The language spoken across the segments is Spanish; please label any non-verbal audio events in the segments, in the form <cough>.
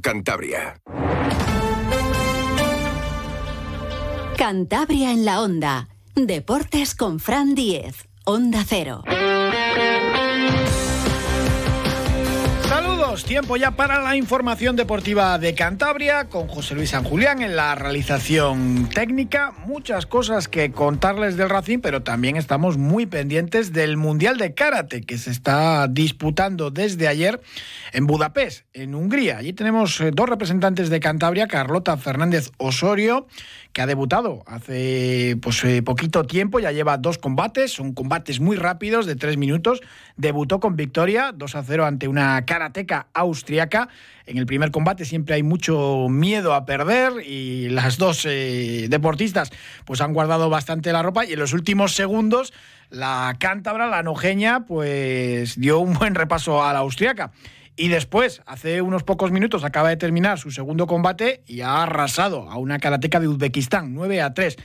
Cantabria. Cantabria en la onda. Deportes con Fran Diez. Onda Cero. Tiempo ya para la información deportiva de Cantabria con José Luis San Julián en la realización técnica. Muchas cosas que contarles del Racing, pero también estamos muy pendientes del Mundial de Karate que se está disputando desde ayer en Budapest, en Hungría. Allí tenemos eh, dos representantes de Cantabria, Carlota Fernández Osorio que ha debutado hace pues, eh, poquito tiempo, ya lleva dos combates, son combates muy rápidos de tres minutos. Debutó con victoria, 2 a 0 ante una karateca austriaca. En el primer combate siempre hay mucho miedo a perder y las dos eh, deportistas pues han guardado bastante la ropa y en los últimos segundos la cántabra, la nojeña, pues dio un buen repaso a la austriaca. Y después, hace unos pocos minutos, acaba de terminar su segundo combate y ha arrasado a una karateca de Uzbekistán, 9 a 3.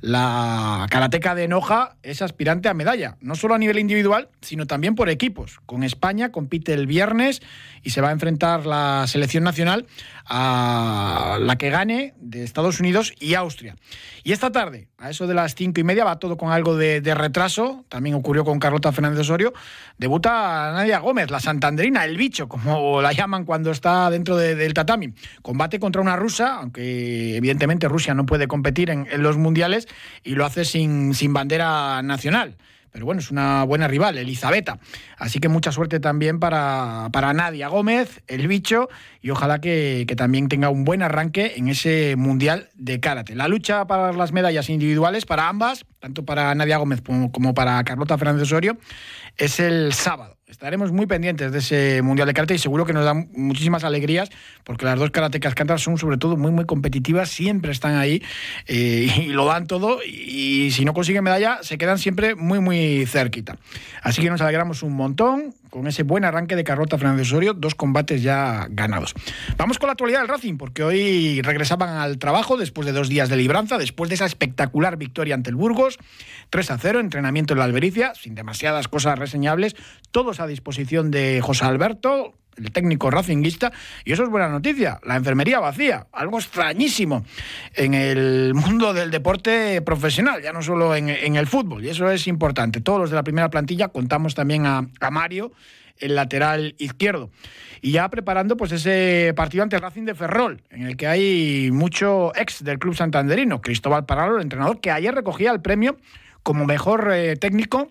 La karateca de Noja es aspirante a medalla, no solo a nivel individual, sino también por equipos. Con España compite el viernes y se va a enfrentar la selección nacional a la que gane de Estados Unidos y Austria. Y esta tarde, a eso de las cinco y media, va todo con algo de, retraso. También ocurrió con Carlota Fernández Osorio. Debuta Nadia Gómez, la santandrina, el bicho, como la llaman cuando está dentro del tatami. Combate contra una rusa, aunque evidentemente Rusia no puede competir en, los mundiales y lo hace sin, sin bandera nacional pero bueno, es una buena rival, Elizabeta. Así que mucha suerte también para, para Nadia Gómez, el bicho, y ojalá que, también tenga un buen arranque en ese Mundial de Karate. La lucha para las medallas individuales, para ambas, tanto para Nadia Gómez como, para Carlota Fernández Osorio, es el sábado. Estaremos muy pendientes de ese Mundial de Karate y seguro que nos dan muchísimas alegrías porque las dos karatecas cantas son sobre todo muy muy competitivas, siempre están ahí eh, y lo dan todo y si no consiguen medalla se quedan siempre muy muy cerquita. Así que nos alegramos un montón con ese buen arranque de Carlota Fernández Osorio, dos combates ya ganados. Vamos con la actualidad del Racing, porque hoy regresaban al trabajo después de dos días de libranza, después de esa espectacular victoria ante el Burgos, 3 a 0, entrenamiento en la Albericia, sin demasiadas cosas reseñables, todos a disposición de José Alberto, el técnico racinguista, y eso es buena noticia, la enfermería vacía, algo extrañísimo en el mundo del deporte profesional, ya no solo en, el fútbol, y eso es importante. Todos los de la primera plantilla contamos también a, Mario, el lateral izquierdo. Y ya preparando pues ese partido ante el Racing de Ferrol, en el que hay mucho ex del club santanderino, Cristóbal Paralo, el entrenador que ayer recogía el premio como mejor eh, técnico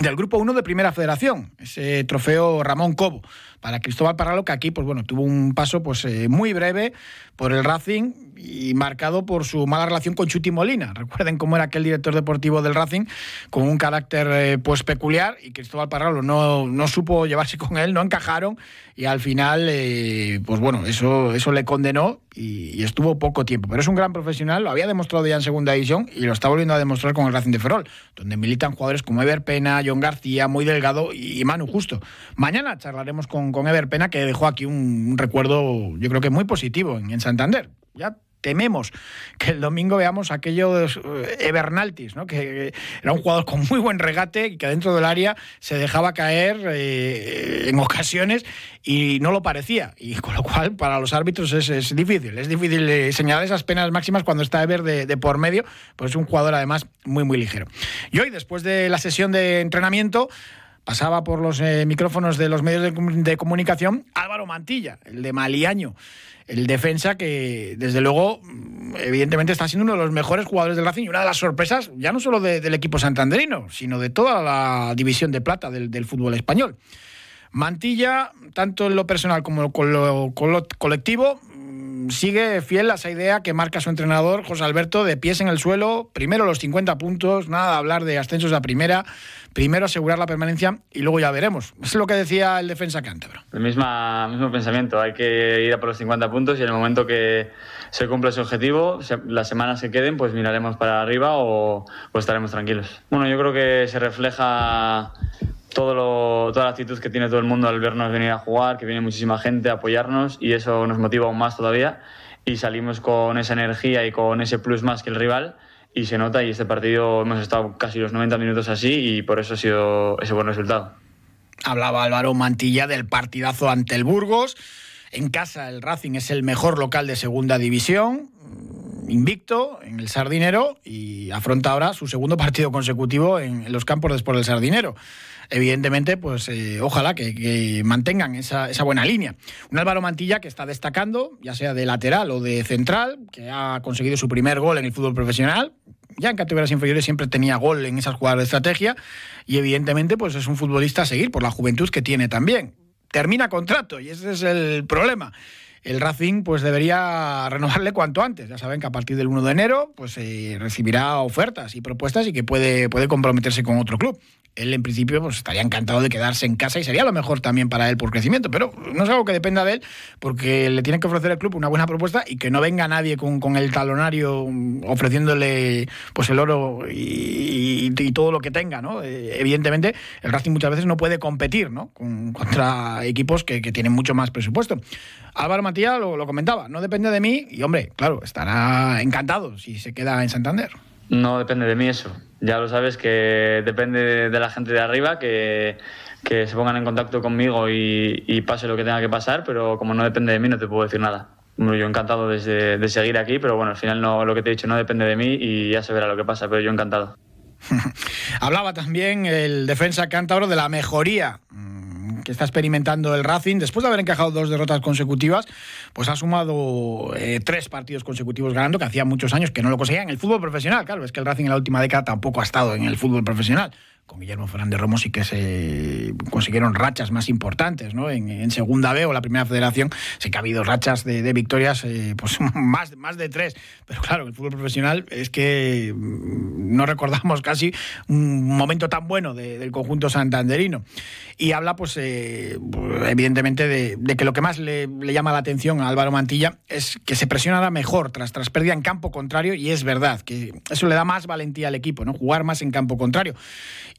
del Grupo 1 de Primera Federación, ese trofeo Ramón Cobo. Para Cristóbal Parralo, que aquí pues bueno, tuvo un paso pues eh, muy breve por el Racing y marcado por su mala relación con Chuti Molina. Recuerden cómo era aquel director deportivo del Racing con un carácter eh, pues peculiar y Cristóbal Parralo no, no supo llevarse con él, no encajaron y al final eh, pues bueno, eso, eso le condenó y, estuvo poco tiempo. Pero es un gran profesional, lo había demostrado ya en segunda división y lo está volviendo a demostrar con el Racing de Ferrol, donde militan jugadores como Ever Pena, John García, Muy Delgado y Manu Justo. Mañana charlaremos con con, Ever Pena, que dejó aquí un, recuerdo, yo creo que muy positivo en, Santander. Ya tememos que el domingo veamos aquellos eh, Evernaltis, ¿no? que era un jugador con muy buen regate y que dentro del área se dejaba caer eh, en ocasiones y no lo parecía. Y con lo cual, para los árbitros es, difícil. Es difícil eh, señalar esas penas máximas cuando está Ever de, de, por medio, pues es un jugador además muy, muy ligero. Y hoy, después de la sesión de entrenamiento, pasaba por los eh, micrófonos de los medios de, comunicación Álvaro Mantilla, el de Maliaño, el defensa que desde luego evidentemente está siendo uno de los mejores jugadores del Racing y una de las sorpresas ya no solo del equipo santanderino, sino de toda la división de plata del, fútbol español. Mantilla, tanto en lo personal como con lo colectivo, sigue fiel a esa idea que marca su entrenador, José Alberto, de pies en el suelo, primero los 50 puntos, nada de hablar de ascensos a primera, primero asegurar la permanencia y luego ya veremos. Es lo que decía el defensa cántabro. El misma, mismo pensamiento, hay que ir a por los 50 puntos y en el momento que se cumpla ese objetivo, las semanas que queden, pues miraremos para arriba o, estaremos tranquilos. Bueno, yo creo que se refleja todo toda la actitud que tiene todo el mundo al vernos venir a jugar, que viene muchísima gente a apoyarnos y eso nos motiva aún más todavía y salimos con esa energía y con ese plus más que el rival y se nota y este partido hemos estado casi los 90 minutos así y por eso ha sido ese buen resultado. Hablaba Álvaro Mantilla del partidazo ante el Burgos En casa el Racing es el mejor local de segunda división, invicto en el Sardinero y afronta ahora su segundo partido consecutivo en, los campos después del Sardinero. Evidentemente, pues eh, ojalá que, mantengan esa, buena línea. Un Álvaro Mantilla que está destacando, ya sea de lateral o de central, que ha conseguido su primer gol en el fútbol profesional. Ya en categorías inferiores siempre tenía gol en esas jugadas de estrategia y evidentemente pues es un futbolista a seguir por la juventud que tiene también. Termina contrato y ese es el problema el Racing pues debería renovarle cuanto antes. Ya saben que a partir del 1 de enero pues eh, recibirá ofertas y propuestas y que puede, puede comprometerse con otro club él en principio pues, estaría encantado de quedarse en casa y sería lo mejor también para él por crecimiento, pero no es algo que dependa de él porque le tiene que ofrecer el club una buena propuesta y que no venga nadie con, el talonario ofreciéndole pues el oro y, todo lo que tenga, ¿no? Eh, evidentemente el Racing muchas veces no puede competir, ¿no? contra equipos que, tienen mucho más presupuesto. Álvaro Matías lo comentaba, no depende de mí y hombre, claro, estará encantado si se queda en Santander. No depende de mí eso. Ya lo sabes que depende de la gente de arriba que, que se pongan en contacto conmigo y, pase lo que tenga que pasar, pero como no depende de mí no te puedo decir nada. yo encantado de, de, seguir aquí, pero bueno, al final no, lo que te he dicho no depende de mí y ya se verá lo que pasa, pero yo encantado. <laughs> Hablaba también el defensa cántabro de la mejoría que está experimentando el Racing, después de haber encajado dos derrotas consecutivas, pues ha sumado eh, tres partidos consecutivos ganando, que hacía muchos años que no lo conseguía en el fútbol profesional. Claro, es que el Racing en la última década tampoco ha estado en el fútbol profesional con Guillermo Fernández Romo sí que se consiguieron rachas más importantes, ¿no? En, segunda B o la primera federación sí que ha habido rachas de, victorias, eh, pues <laughs> más, más de tres. Pero claro, el fútbol profesional es que mm, no recordamos casi un momento tan bueno del conjunto santanderino. Y habla, pues, eh, evidentemente, de, que lo que más le, llama la atención a Álvaro Mantilla es que se presionará mejor tras, tras pérdida en campo contrario, y es verdad que eso le da más valentía al equipo, ¿no? Jugar más en campo contrario.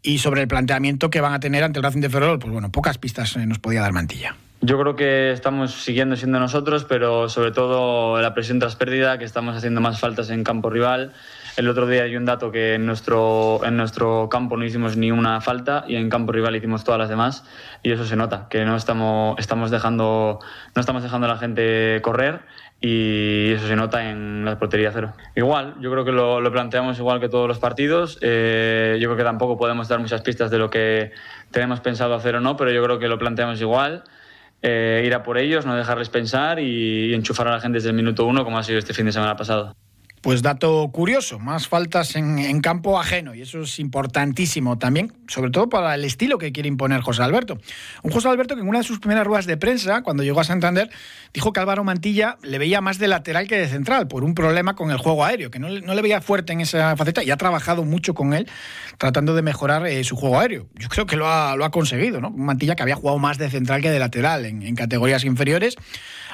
Y sobre el planteamiento que van a tener ante el Racing de Ferrol, pues bueno, pocas pistas eh, nos podía dar Mantilla. Yo creo que estamos siguiendo siendo nosotros, pero sobre todo la presión tras pérdida, que estamos haciendo más faltas en campo rival. El otro día hay un dato que en nuestro, en nuestro campo no hicimos ni una falta y en campo rival hicimos todas las demás y eso se nota, que no estamos, estamos, dejando, no estamos dejando a la gente correr y eso se nota en la portería cero. Igual, yo creo que lo, planteamos igual que todos los partidos. Eh, yo creo que tampoco podemos dar muchas pistas de lo que tenemos pensado hacer o no, pero yo creo que lo planteamos igual. Eh, ir a por ellos, no dejarles pensar y enchufar a la gente desde el minuto uno, como ha sido este fin de semana pasado. Pues dato curioso, más faltas en, campo ajeno y eso es importantísimo también, sobre todo para el estilo que quiere imponer José Alberto. Un José Alberto que en una de sus primeras ruedas de prensa, cuando llegó a Santander, dijo que Álvaro Mantilla le veía más de lateral que de central por un problema con el juego aéreo, que no, le veía fuerte en esa faceta y ha trabajado mucho con él tratando de mejorar eh, su juego aéreo. Yo creo que lo ha, conseguido, ¿no? Mantilla que había jugado más de central que de lateral en categorías inferiores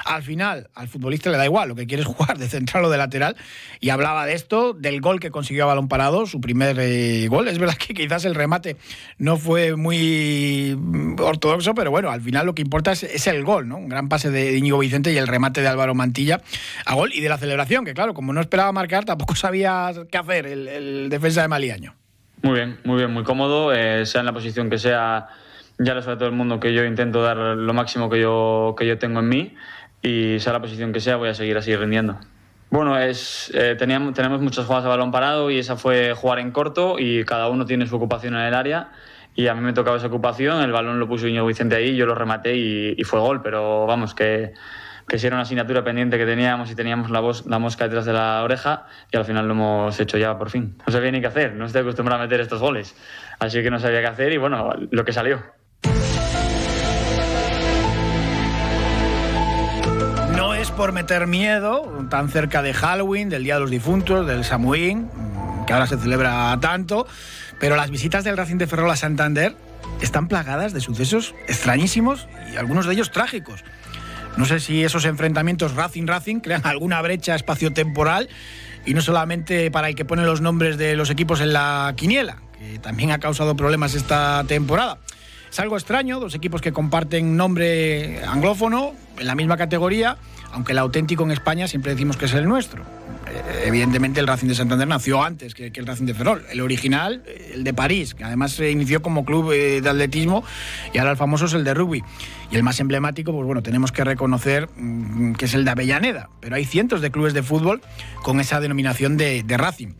al final, al futbolista le da igual, lo que quiere jugar de central o de lateral. Y hablaba de esto, del gol que consiguió a balón parado, su primer eh, gol. Es verdad que quizás el remate no fue muy mm, ortodoxo, pero bueno, al final lo que importa es, el gol, ¿no? Un gran pase de Íñigo Vicente y el remate de Álvaro Mantilla a gol y de la celebración, que claro, como no esperaba marcar, tampoco <laughs> sabía qué hacer el, defensa de Maliaño. Muy bien, muy bien, muy cómodo, eh, sea en la posición que sea ya lo sabe todo el mundo que yo intento dar lo máximo que yo, que yo tengo en mí y sea la posición que sea, voy a seguir así rindiendo. Bueno, es, eh, teníamos, tenemos muchas jugadas de balón parado y esa fue jugar en corto y cada uno tiene su ocupación en el área y a mí me tocaba esa ocupación, el balón lo puso Iñigo Vicente ahí, yo lo rematé y, fue gol, pero vamos, que, que si era una asignatura pendiente que teníamos y teníamos la, voz, la mosca detrás de la oreja y al final lo hemos hecho ya por fin. No sabía ni qué hacer, no estoy acostumbrado a meter estos goles, así que no sabía qué hacer y bueno, lo que salió. Por meter miedo, tan cerca de Halloween, del Día de los Difuntos, del Samuín, que ahora se celebra tanto, pero las visitas del Racing de Ferrol a Santander están plagadas de sucesos extrañísimos y algunos de ellos trágicos. No sé si esos enfrentamientos Racing-Racing crean alguna brecha espaciotemporal y no solamente para el que pone los nombres de los equipos en la quiniela, que también ha causado problemas esta temporada. Es algo extraño, dos equipos que comparten nombre anglófono en la misma categoría aunque el auténtico en España siempre decimos que es el nuestro. Eh, evidentemente el Racing de Santander nació antes que, el Racing de Ferrol. El original, el de París, que además se inició como club eh, de atletismo y ahora el famoso es el de rugby. Y el más emblemático, pues bueno, tenemos que reconocer mm, que es el de Avellaneda, pero hay cientos de clubes de fútbol con esa denominación de, Racing.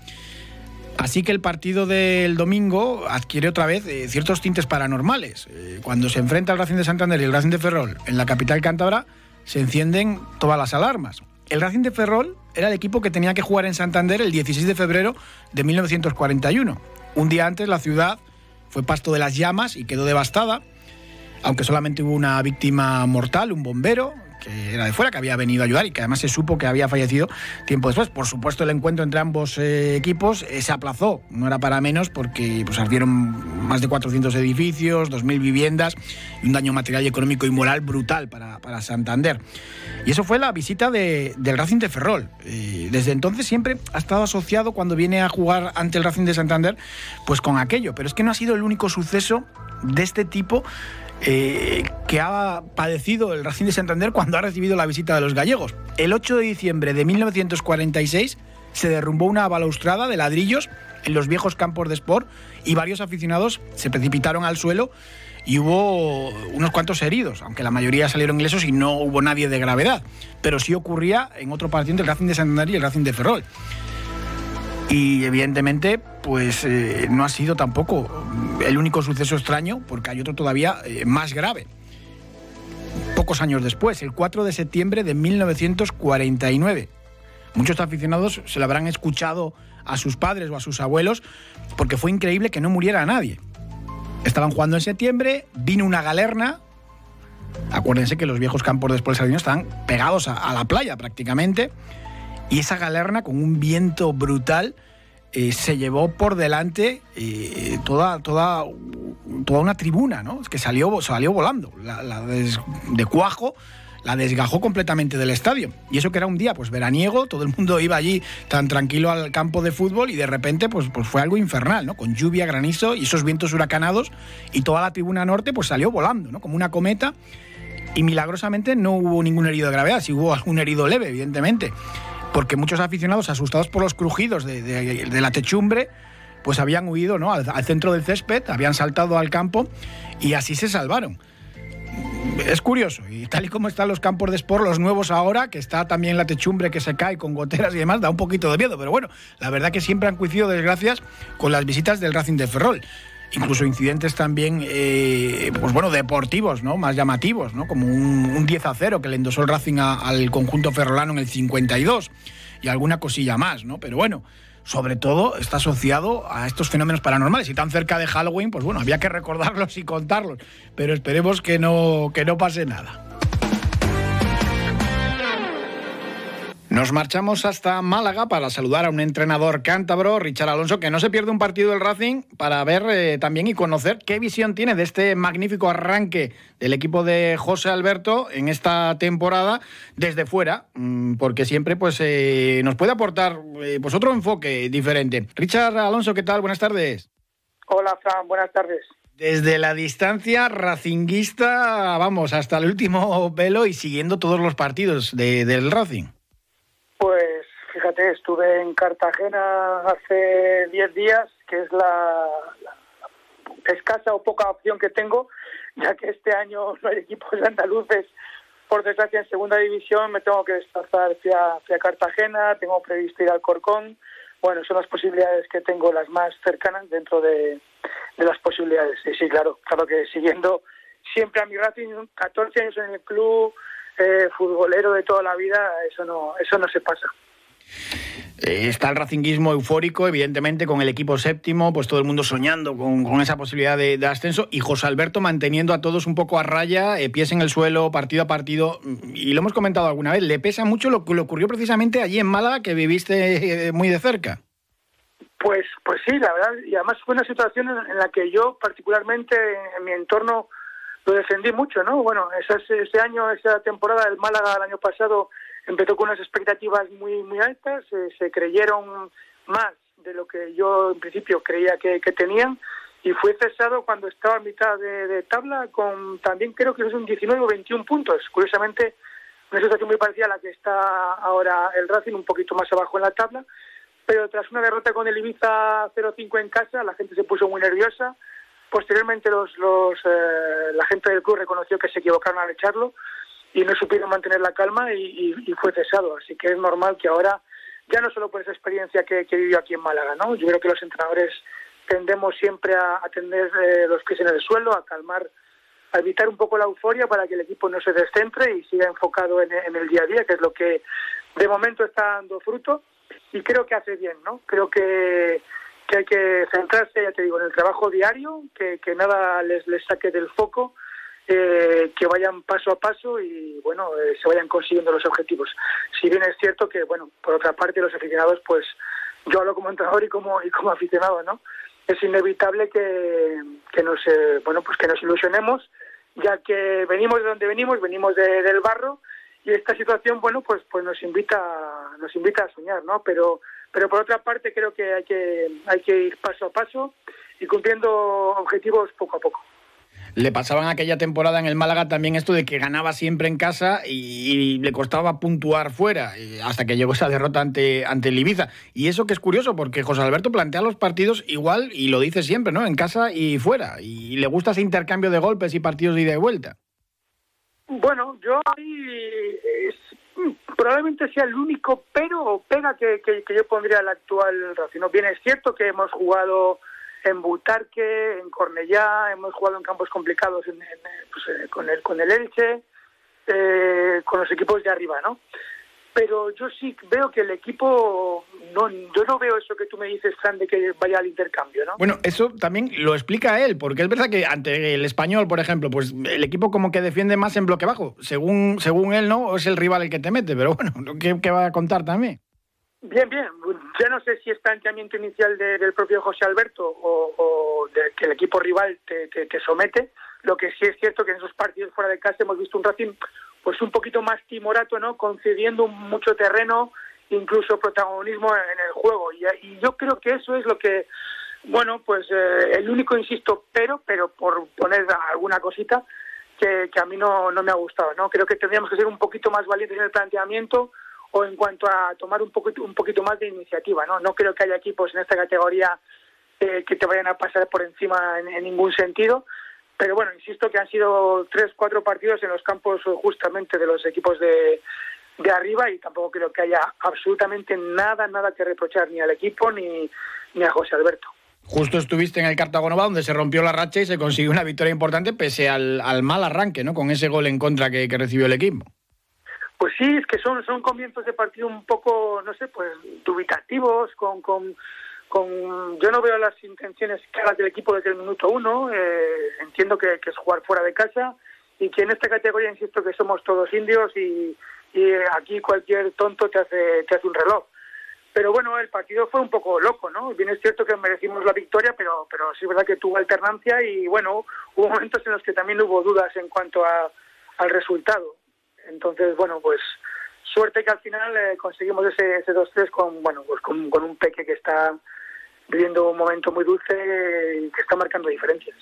Así que el partido del domingo adquiere otra vez eh, ciertos tintes paranormales. cuando se enfrenta el Racing de Santander y el Racing de Ferrol en la capital cántabra, se encienden todas las alarmas. El Racing de Ferrol era el equipo que tenía que jugar en Santander el 16 de febrero de 1941. Un día antes la ciudad fue pasto de las llamas y quedó devastada, aunque solamente hubo una víctima mortal, un bombero, que era de fuera, que había venido a ayudar y que además se supo que había fallecido tiempo después. Por supuesto, el encuentro entre ambos eh, equipos eh, se aplazó, no era para menos porque pues, ardieron más de 400 edificios, 2.000 viviendas y un daño material y económico y moral brutal para, para Santander. Y eso fue la visita de, del Racing de Ferrol. Eh, desde entonces siempre ha estado asociado cuando viene a jugar ante el Racing de Santander, pues con aquello. Pero es que no ha sido el único suceso de este tipo eh, que ha padecido el Racing de Santander cuando ha recibido la visita de los gallegos. El 8 de diciembre de 1946 se derrumbó una balaustrada de ladrillos en los viejos campos de sport y varios aficionados se precipitaron al suelo y hubo unos cuantos heridos, aunque la mayoría salieron ilesos y no hubo nadie de gravedad. Pero sí ocurría en otro partido el Racing de Santander y el Racing de Ferrol. Y evidentemente, pues eh, no ha sido tampoco el único suceso extraño, porque hay otro todavía eh, más grave. Pocos años después, el 4 de septiembre de 1949. Muchos aficionados se lo habrán escuchado a sus padres o a sus abuelos, porque fue increíble que no muriera nadie. Estaban jugando en septiembre, vino una galerna. Acuérdense que los viejos campos de Sport están pegados a la playa prácticamente y esa galerna con un viento brutal eh, se llevó por delante eh, toda, toda, toda una tribuna, ¿no? Que salió, salió volando. La, de cuajo la desgajó completamente del estadio. Y eso que era un día pues veraniego, todo el mundo iba allí tan tranquilo al campo de fútbol y de repente pues, pues fue algo infernal, ¿no? Con lluvia, granizo y esos vientos huracanados y toda la tribuna norte pues salió volando, ¿no? Como una cometa y milagrosamente no hubo ningún herido de gravedad, sí hubo algún herido leve, evidentemente porque muchos aficionados, asustados por los crujidos de, la techumbre, pues habían huido ¿no? al, centro del césped, habían saltado al campo y así se salvaron. Es curioso, y tal y como están los campos de sport, los nuevos ahora, que está también la techumbre que se cae con goteras y demás, da un poquito de miedo, pero bueno, la verdad que siempre han coincidido desgracias con las visitas del Racing de Ferrol incluso incidentes también, eh, pues bueno, deportivos, ¿no? Más llamativos, ¿no? Como un, 10 a 0 que le endosó el Racing al conjunto ferrolano en el 52 y alguna cosilla más, ¿no? Pero bueno, sobre todo está asociado a estos fenómenos paranormales y tan cerca de Halloween, pues bueno, había que recordarlos y contarlos, pero esperemos que no, que no pase nada. Nos marchamos hasta Málaga para saludar a un entrenador cántabro, Richard Alonso, que no se pierde un partido del Racing para ver eh, también y conocer qué visión tiene de este magnífico arranque del equipo de José Alberto en esta temporada desde fuera, mm, porque siempre pues eh, nos puede aportar eh, pues otro enfoque diferente. Richard Alonso, ¿qué tal? Buenas tardes. Hola, Fran, buenas tardes. Desde la distancia racinguista, vamos, hasta el último velo y siguiendo todos los partidos del Racing. Pues fíjate, estuve en Cartagena hace 10 días, que es la, escasa o poca opción que tengo, ya que este año <laughs> no hay equipos andaluces, por desgracia, en segunda división. Me tengo que desplazar hacia, Cartagena, tengo previsto ir al Corcón. Bueno, son las posibilidades que tengo las más cercanas dentro de, las posibilidades. Y sí, claro, claro que siguiendo siempre a mi Racing, 14 años en el club, eh, futbolero de toda la vida, eso no, eso no se pasa. Eh, está el racinguismo eufórico, evidentemente, con el equipo séptimo, pues todo el mundo soñando con, esa posibilidad de, ascenso y José Alberto manteniendo a todos un poco a raya, eh, pies en el suelo, partido a partido. Y lo hemos comentado alguna vez, ¿le pesa mucho lo que le ocurrió precisamente allí en Málaga, que viviste muy de cerca? Pues, pues sí, la verdad, y además fue una situación en la que yo particularmente en mi entorno lo defendí mucho, ¿no? Bueno, ese año, esa temporada del Málaga el año pasado empezó con unas expectativas muy muy altas, se creyeron más de lo que yo en principio creía que, tenían y fue cesado cuando estaba a mitad de, tabla con también creo que son 19 o 21 puntos. Curiosamente una situación muy parecida a la que está ahora el Racing, un poquito más abajo en la tabla, pero tras una derrota con el Ibiza 0-5 en casa, la gente se puso muy nerviosa. Posteriormente los, los eh, la gente del club reconoció que se equivocaron al echarlo y no supieron mantener la calma y, fue cesado. Así que es normal que ahora, ya no solo por esa experiencia que, que vivió aquí en Málaga, ¿no? Yo creo que los entrenadores tendemos siempre a, atender eh, los pies en el suelo, a calmar, a evitar un poco la euforia para que el equipo no se descentre y siga enfocado en, el día a día, que es lo que de momento está dando fruto. Y creo que hace bien, ¿no? Creo que, que hay que centrarse, ya te digo, en el trabajo diario, que, que nada les, les saque del foco eh, que vayan paso a paso y bueno eh, se vayan consiguiendo los objetivos. Si bien es cierto que bueno por otra parte los aficionados pues yo hablo como entrenador y como y como aficionado no es inevitable que, que nos eh, bueno pues que nos ilusionemos ya que venimos de donde venimos venimos del barro y esta situación bueno pues pues nos invita nos invita a soñar no pero pero por otra parte creo que hay que hay que ir paso a paso y cumpliendo objetivos poco a poco le pasaban aquella temporada en el Málaga también esto de que ganaba siempre en casa y, le costaba puntuar fuera, hasta que llegó esa derrota ante, ante el Ibiza. Y eso que es curioso, porque José Alberto plantea los partidos igual, y lo dice siempre, ¿no? En casa y fuera. Y le gusta ese intercambio de golpes y partidos de ida y vuelta. Bueno, yo ahí probablemente sea el único pero o pega que, que, yo pondría al actual Racino. Bien, es cierto que hemos jugado en Butarque, en Cornellá, hemos jugado en campos complicados en, pues, eh, con, el, con el Elche, eh, con los equipos de arriba, ¿no? Pero yo sí veo que el equipo, no, yo no veo eso que tú me dices, Fran, de que vaya al intercambio, ¿no? Bueno, eso también lo explica él, porque es verdad que ante el español, por ejemplo, pues el equipo como que defiende más en bloque bajo. Según, según él, ¿no? Es el rival el que te mete, pero bueno, <laughs> ¿qué, qué va a contar también? Bien, bien. Ya no sé si es planteamiento inicial del propio José Alberto o, de que el equipo rival te, te, somete. Lo que sí es cierto que en esos partidos fuera de casa hemos visto un Racing pues un poquito más timorato, ¿no? Concediendo mucho terreno, incluso protagonismo en el juego. Y, yo creo que eso es lo que, bueno, pues eh, el único, insisto, pero, pero por poner alguna cosita que, a mí no, no me ha gustado, ¿no? Creo que tendríamos que ser un poquito más valientes en el planteamiento o en cuanto a tomar un poquito, un poquito más de iniciativa. No, no creo que haya equipos en esta categoría eh, que te vayan a pasar por encima en, ningún sentido. Pero bueno, insisto que han sido tres, cuatro partidos en los campos justamente de los equipos de, de arriba y tampoco creo que haya absolutamente nada, nada que reprochar ni al equipo ni, ni a José Alberto. Justo estuviste en el Cartagonova donde se rompió la racha y se consiguió una victoria importante pese al, al mal arranque, ¿no? Con ese gol en contra que recibió el equipo. Pues sí, es que son, son comienzos de partido un poco, no sé, pues dubitativos, con, con, con yo no veo las intenciones claras del equipo desde el minuto uno, eh, entiendo que, es jugar fuera de casa y que en esta categoría insisto que somos todos indios y, y aquí cualquier tonto te hace, te hace un reloj. Pero bueno, el partido fue un poco loco, ¿no? Bien es cierto que merecimos la victoria, pero, pero sí es verdad que tuvo alternancia y bueno, hubo momentos en los que también hubo dudas en cuanto a, al resultado. Entonces, bueno, pues suerte que al final eh, conseguimos ese, ese 2-3 con, bueno, pues con, un peque que está viviendo un momento muy dulce y que está marcando diferencias.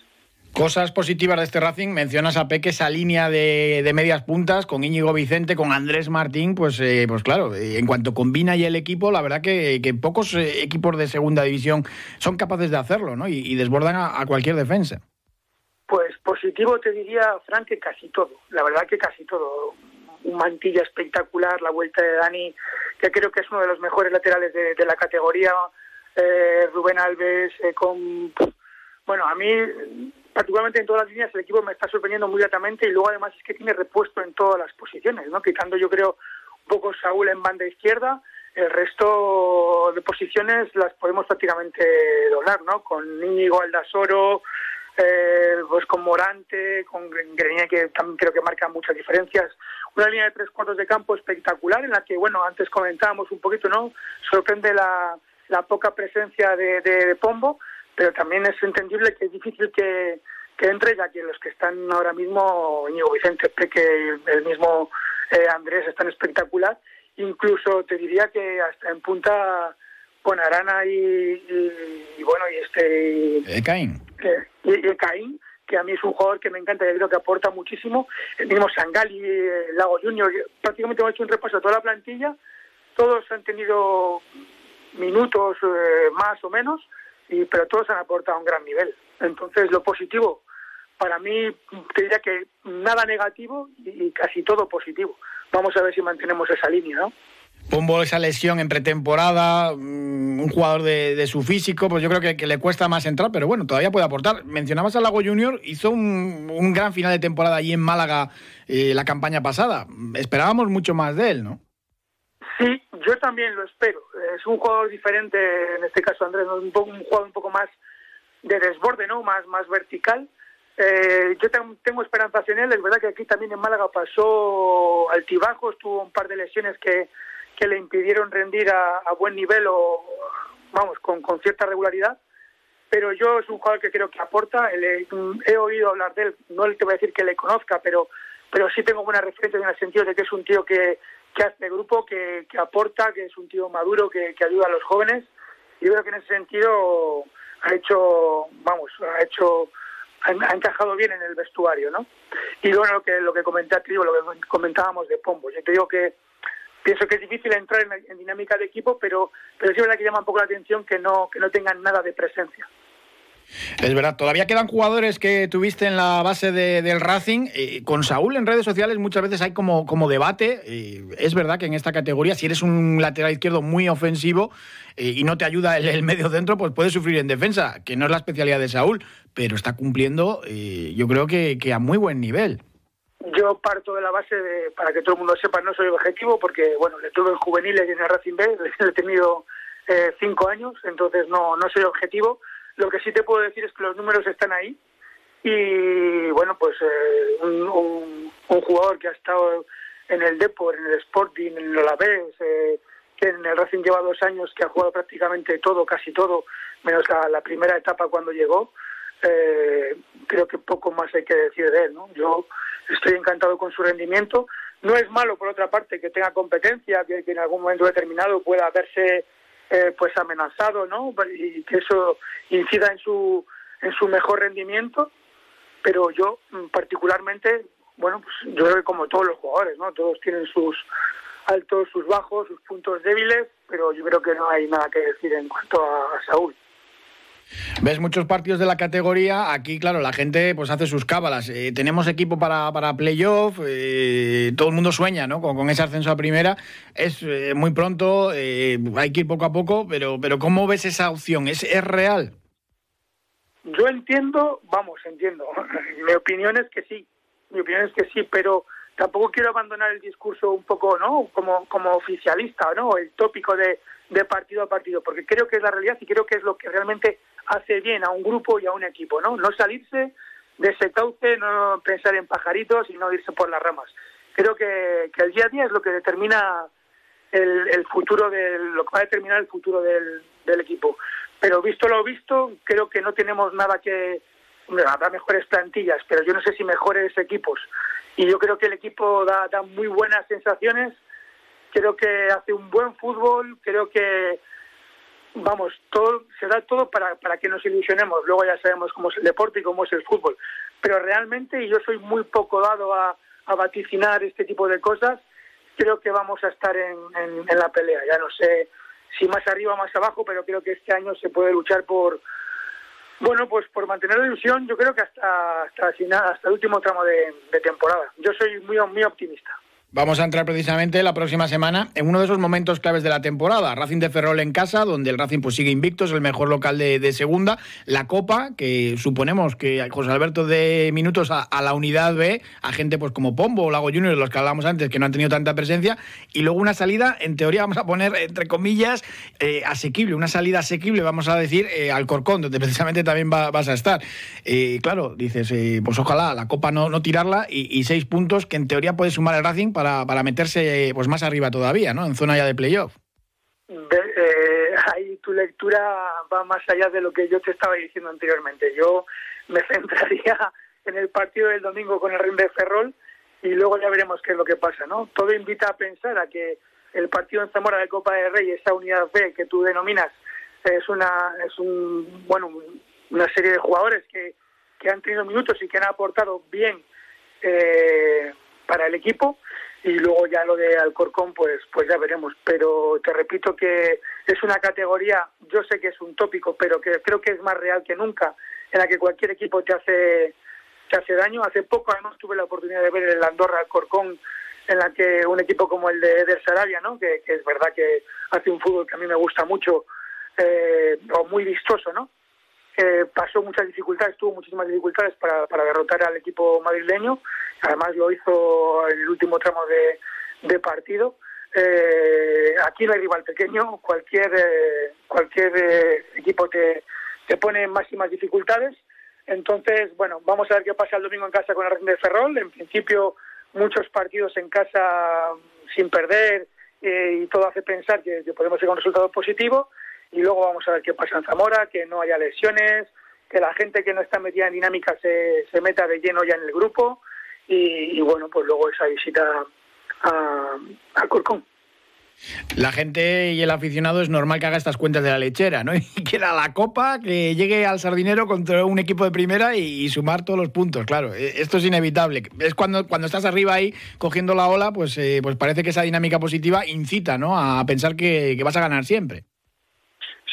Cosas positivas de este Racing, mencionas a Peque esa línea de, de medias puntas con Íñigo Vicente, con Andrés Martín, pues, eh, pues claro, eh, en cuanto combina y el equipo, la verdad que, que pocos equipos de segunda división son capaces de hacerlo, ¿no? Y, desbordan a, cualquier defensa. Pues positivo te diría, Frank, que casi todo, la verdad que casi todo un mantilla espectacular, la vuelta de Dani, que creo que es uno de los mejores laterales de, la categoría, eh, Rubén Alves, eh, con... Bueno, a mí, particularmente en todas las líneas, el equipo me está sorprendiendo muy gratamente y luego además es que tiene repuesto en todas las posiciones, ¿no? Quitando yo creo un poco Saúl en banda izquierda, el resto de posiciones las podemos prácticamente doblar, ¿no? Con Íñigo Aldasoro, eh, pues con Morante, con Grenier, que también creo que marca muchas diferencias. Una línea de tres cuartos de campo espectacular en la que, bueno, antes comentábamos un poquito, ¿no? Sorprende la, poca presencia de, de, Pombo, pero también es entendible que es difícil que, que entre, ya que los que están ahora mismo, Íñigo Vicente, Peque, el mismo eh, Andrés, están espectacular. Incluso te diría que hasta en punta con Arana y, y, bueno, y este... Caín. Y, Caín que a mí es un jugador que me encanta y creo que aporta muchísimo. El mismo Sangali, el Lago Junior, prácticamente hemos hecho un repaso a toda la plantilla. Todos han tenido minutos eh, más o menos, y, pero todos han aportado un gran nivel. Entonces, lo positivo, para mí, te diría que nada negativo y, casi todo positivo. Vamos a ver si mantenemos esa línea, ¿no? Pombo esa lesión en pretemporada, mm, un jugador de, su físico, pues yo creo que, le cuesta más entrar, pero bueno, todavía puede aportar. Mencionabas al Lago Junior, hizo un, gran final de temporada allí en Málaga eh, la campaña pasada. Esperábamos mucho más de él, ¿no? Sí, yo también lo espero. Es un jugador diferente, en este caso Andrés, un, un jugador un poco más de desborde, ¿no? Más, más vertical. Eh, yo tengo esperanzas en él. Es verdad que aquí también en Málaga pasó altibajos, tuvo un par de lesiones que, que le impidieron rendir a, buen nivel o, vamos, con, con, cierta regularidad. Pero yo es un jugador que creo que aporta. he oído hablar de él, no te voy a decir que le conozca, pero, pero sí tengo buena referencia en el sentido de que es un tío que, que hace grupo, que, que aporta, que es un tío maduro, que, que ayuda a los jóvenes. Y creo que en ese sentido ha hecho, vamos, ha hecho, ha, encajado bien en el vestuario, ¿no? Y luego lo que, lo que comenté lo que comentábamos de Pombo. Yo te digo que pienso que es difícil entrar en, dinámica de equipo, pero, pero es verdad que llama un poco la atención que no, que no tengan nada de presencia. Es verdad, todavía quedan jugadores que tuviste en la base del Racing. con Saúl en redes sociales muchas veces hay como, como debate. es verdad que en esta categoría, si eres un lateral izquierdo muy ofensivo eh, y no te ayuda el, medio centro, pues puedes sufrir en defensa, que no es la especialidad de Saúl, pero está cumpliendo, eh, yo creo que, a muy buen nivel. Parto de la base de, para que todo el mundo sepa, no soy objetivo, porque bueno, le tuve en juveniles en el Racing B, <laughs> le he tenido eh, cinco años, entonces no, no soy objetivo. Lo que sí te puedo decir es que los números están ahí y bueno, pues eh, un, jugador que ha estado en el Depor, en el Sporting, en el Alavés, eh, que en el Racing lleva dos años, que ha jugado prácticamente todo, casi todo, menos la, primera etapa cuando llegó, eh, creo que poco más hay que decir de él. ¿no? Yo estoy encantado con su rendimiento. No es malo, por otra parte, que tenga competencia, que en algún momento determinado pueda verse eh, pues amenazado, ¿no? Y que eso incida en su en su mejor rendimiento. Pero yo mm, particularmente, bueno, pues yo creo que como todos los jugadores, ¿no? Todos tienen sus altos, sus bajos, sus puntos débiles, pero yo creo que no hay nada que decir en cuanto a Saúl. Ves muchos partidos de la categoría, aquí claro, la gente pues hace sus cábalas. Eh, tenemos equipo para, para playoff, eh, todo el mundo sueña ¿no? con, ese ascenso a primera. Es eh, muy pronto, hay que ir poco a poco, pero, pero ¿cómo ves esa opción? ¿Es, ¿Es real? Yo entiendo, vamos, entiendo. <laughs> Mi opinión es que sí, mi opinión es que sí, pero tampoco quiero abandonar el discurso un poco, ¿no? Como, como oficialista, ¿no? El tópico de, de partido a partido, porque creo que es la realidad y creo que es lo que realmente hace bien a un grupo y a un equipo, ¿no? No salirse de ese cauce, no pensar en pajaritos y no irse por las ramas. Creo que, el día a día es lo que determina el, futuro del, lo que va a determinar el futuro del, equipo. Pero visto lo visto, creo que no tenemos nada que habrá mejores plantillas, pero yo no sé si mejores equipos. Y yo creo que el equipo da, da muy buenas sensaciones, creo que hace un buen fútbol, creo que vamos, todo, se da todo para, para que nos ilusionemos. Luego ya sabemos cómo es el deporte y cómo es el fútbol. Pero realmente, y yo soy muy poco dado a, vaticinar este tipo de cosas, creo que vamos a estar en, en, la pelea. Ya no sé si más arriba o más abajo, pero creo que este año se puede luchar por, bueno, pues por mantener la ilusión, yo creo que hasta hasta, hasta el último tramo de, de temporada. Yo soy muy, muy optimista. Vamos a entrar precisamente la próxima semana en uno de esos momentos claves de la temporada. Racing de Ferrol en casa, donde el Racing pues sigue invicto, es el mejor local de, segunda. La Copa, que suponemos que José Alberto de minutos a, la unidad B, a gente pues como Pombo o Lago Junior, los que hablábamos antes, que no han tenido tanta presencia. Y luego una salida, en teoría vamos a poner entre comillas, eh, asequible, una salida asequible, vamos a decir, eh, al Corcón, donde precisamente también vas a estar. Eh, claro, dices, pues ojalá la Copa no, no tirarla y, y, seis puntos que en teoría puede sumar el Racing para para, meterse pues más arriba todavía, ¿no? En zona ya de playoff. Eh, ahí tu lectura va más allá de lo que yo te estaba diciendo anteriormente. Yo me <laughs> centraría en el partido del domingo con el Ring de Ferrol y luego ya veremos qué es lo que pasa, ¿no? Todo invita a pensar a que el partido en Zamora de Copa de Rey, esa unidad B que tú denominas, es una es un bueno una serie de jugadores que que han tenido minutos y que han aportado bien eh, para el equipo y luego ya lo de Alcorcón pues pues ya veremos. Pero te repito que es una categoría yo sé que es un tópico pero que creo que es más real que nunca en la que cualquier equipo te hace te hace daño. Hace poco además tuve la oportunidad de ver el Andorra Alcorcón en la que un equipo como el de Eder Sarabia no que, es verdad que hace un fútbol que a mí me gusta mucho eh, o muy vistoso no eh, pasó muchas dificultades, tuvo muchísimas dificultades para, para derrotar al equipo madrileño. Además lo hizo en el último tramo de, partido. Eh, aquí no hay rival pequeño, cualquier eh, cualquier eh, equipo te, te pone máximas dificultades. Entonces, bueno, vamos a ver qué pasa el domingo en casa con la Racing de Ferrol. En principio, muchos partidos en casa sin perder y todo hace pensar que, que podemos llegar a un resultado positivo y luego vamos a ver qué pasa en Zamora, que no haya lesiones, que la gente que no está metida en dinámica se, se meta de lleno ya en el grupo y, bueno, pues luego esa visita a, a Corcón. La gente y el aficionado es normal que haga estas cuentas de la lechera, ¿no? <laughs> Y que la copa, que llegue al sardinero contra un equipo de primera y, sumar todos los puntos, claro. E, esto es inevitable. Es cuando, cuando estás arriba ahí cogiendo la ola, pues, eh, pues parece que esa dinámica positiva incita, ¿no? A pensar que vas a ganar siempre.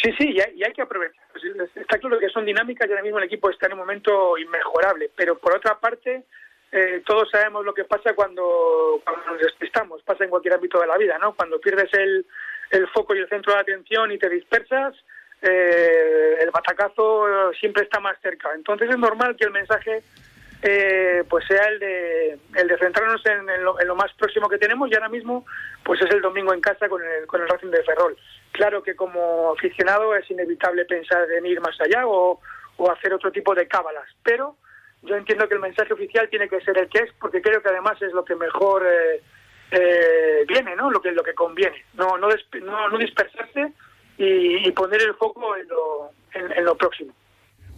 Sí, sí, y hay, que aprovechar. Pues, está claro que son dinámicas y ahora mismo el equipo está en un momento inmejorable, pero por otra parte, eh, todos sabemos lo que pasa cuando, cuando nos despistamos, pasa en cualquier ámbito de la vida, ¿no? Cuando pierdes el, el foco y el centro de atención y te dispersas, eh, el batacazo siempre está más cerca. Entonces es normal que el mensaje eh, pues sea el de, el de centrarnos en, lo, más próximo que tenemos y ahora mismo pues es el domingo en casa con el, con el Racing de Ferrol. Claro que como aficionado es inevitable pensar en ir más allá o, hacer otro tipo de cábalas, pero yo entiendo que el mensaje oficial tiene que ser el que es porque creo que además es lo que mejor eh, eh, viene, ¿no? Lo que lo que conviene, no no, no, dispersarse y, poner el foco en lo, en lo próximo.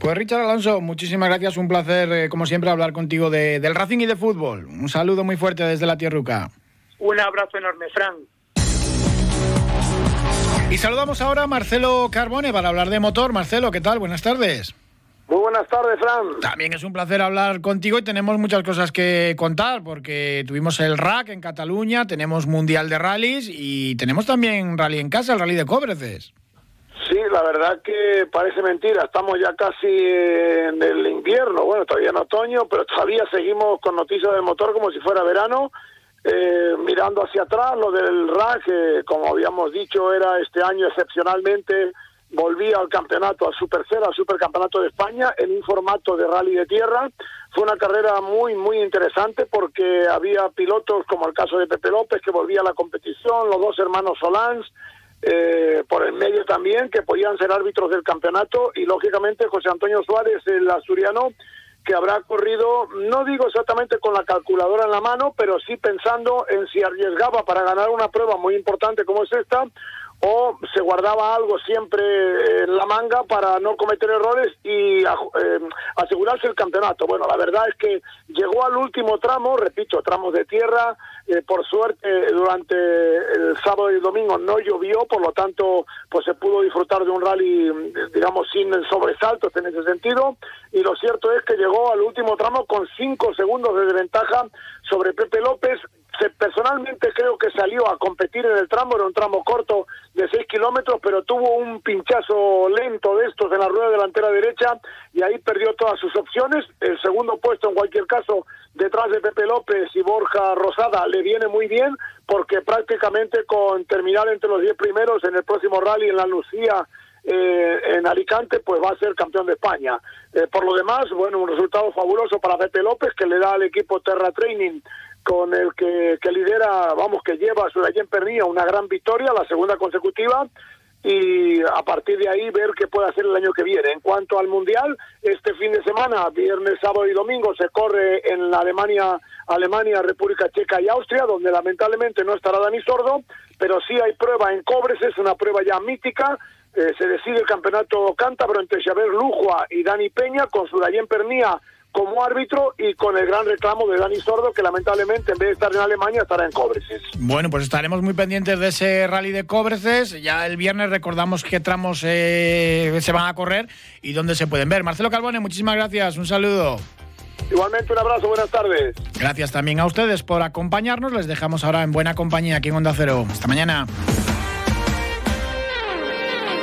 Pues Richard Alonso, muchísimas gracias, un placer eh, como siempre hablar contigo de, del Racing y de fútbol. Un saludo muy fuerte desde la Tierruca. Un abrazo enorme, Fran. Y saludamos ahora a Marcelo Carbone para hablar de motor. Marcelo, ¿qué tal? Buenas tardes. Muy buenas tardes, Fran. También es un placer hablar contigo y tenemos muchas cosas que contar porque tuvimos el RAC en Cataluña, tenemos Mundial de Rallys y tenemos también rally en casa, el Rally de Cobreces. Sí, la verdad que parece mentira. Estamos ya casi en el invierno, bueno, todavía en otoño, pero todavía seguimos con noticias del motor como si fuera verano. Eh, mirando hacia atrás, lo del RAC, que como habíamos dicho, era este año excepcionalmente, volvía al campeonato, al Super al Supercampeonato de España, en un formato de rally de tierra. Fue una carrera muy, muy interesante porque había pilotos, como el caso de Pepe López, que volvía a la competición, los dos hermanos Solans, eh, por el medio también, que podían ser árbitros del campeonato, y lógicamente José Antonio Suárez, el asturiano, que habrá corrido, no digo exactamente con la calculadora en la mano, pero sí pensando en si arriesgaba para ganar una prueba muy importante como es esta, o se guardaba algo siempre en la manga para no cometer errores y eh, asegurarse el campeonato. Bueno, la verdad es que llegó al último tramo, repito, tramos de tierra, eh, por suerte durante el sábado y el domingo no llovió, por lo tanto pues se pudo disfrutar de un rally digamos sin sobresaltos en ese sentido y lo cierto es que llegó al último tramo con cinco segundos de desventaja sobre Pepe López personalmente creo que salió a competir en el tramo, era un tramo corto de 6 kilómetros, pero tuvo un pinchazo lento de estos en la rueda delantera derecha y ahí perdió todas sus opciones. El segundo puesto, en cualquier caso, detrás de Pepe López y Borja Rosada, le viene muy bien porque prácticamente con terminar entre los 10 primeros en el próximo rally en la Lucía eh, en Alicante, pues va a ser campeón de España. Eh, por lo demás, bueno, un resultado fabuloso para Pepe López, que le da al equipo Terra Training con el que, lidera, vamos, que lleva a Sudallén Pernilla una gran victoria, la segunda consecutiva, y a partir de ahí ver qué puede hacer el año que viene. En cuanto al Mundial, este fin de semana, viernes, sábado y domingo, se corre en Alemania, Alemania, República Checa y Austria, donde lamentablemente no estará Dani Sordo, pero sí hay prueba en Cobres, es una prueba ya mítica, eh, se decide el campeonato cántabro entre Xavier Lujua y Dani Peña, con Sudallén Pernía como árbitro y con el gran reclamo de Dani Sordo, que lamentablemente en vez de estar en Alemania estará en Cobreces. Bueno, pues estaremos muy pendientes de ese rally de Cobreces. Ya el viernes recordamos qué tramos eh, se van a correr y dónde se pueden ver. Marcelo Carbone, muchísimas gracias. Un saludo. Igualmente un abrazo, buenas tardes. Gracias también a ustedes por acompañarnos. Les dejamos ahora en buena compañía aquí en Onda Cero. Hasta mañana.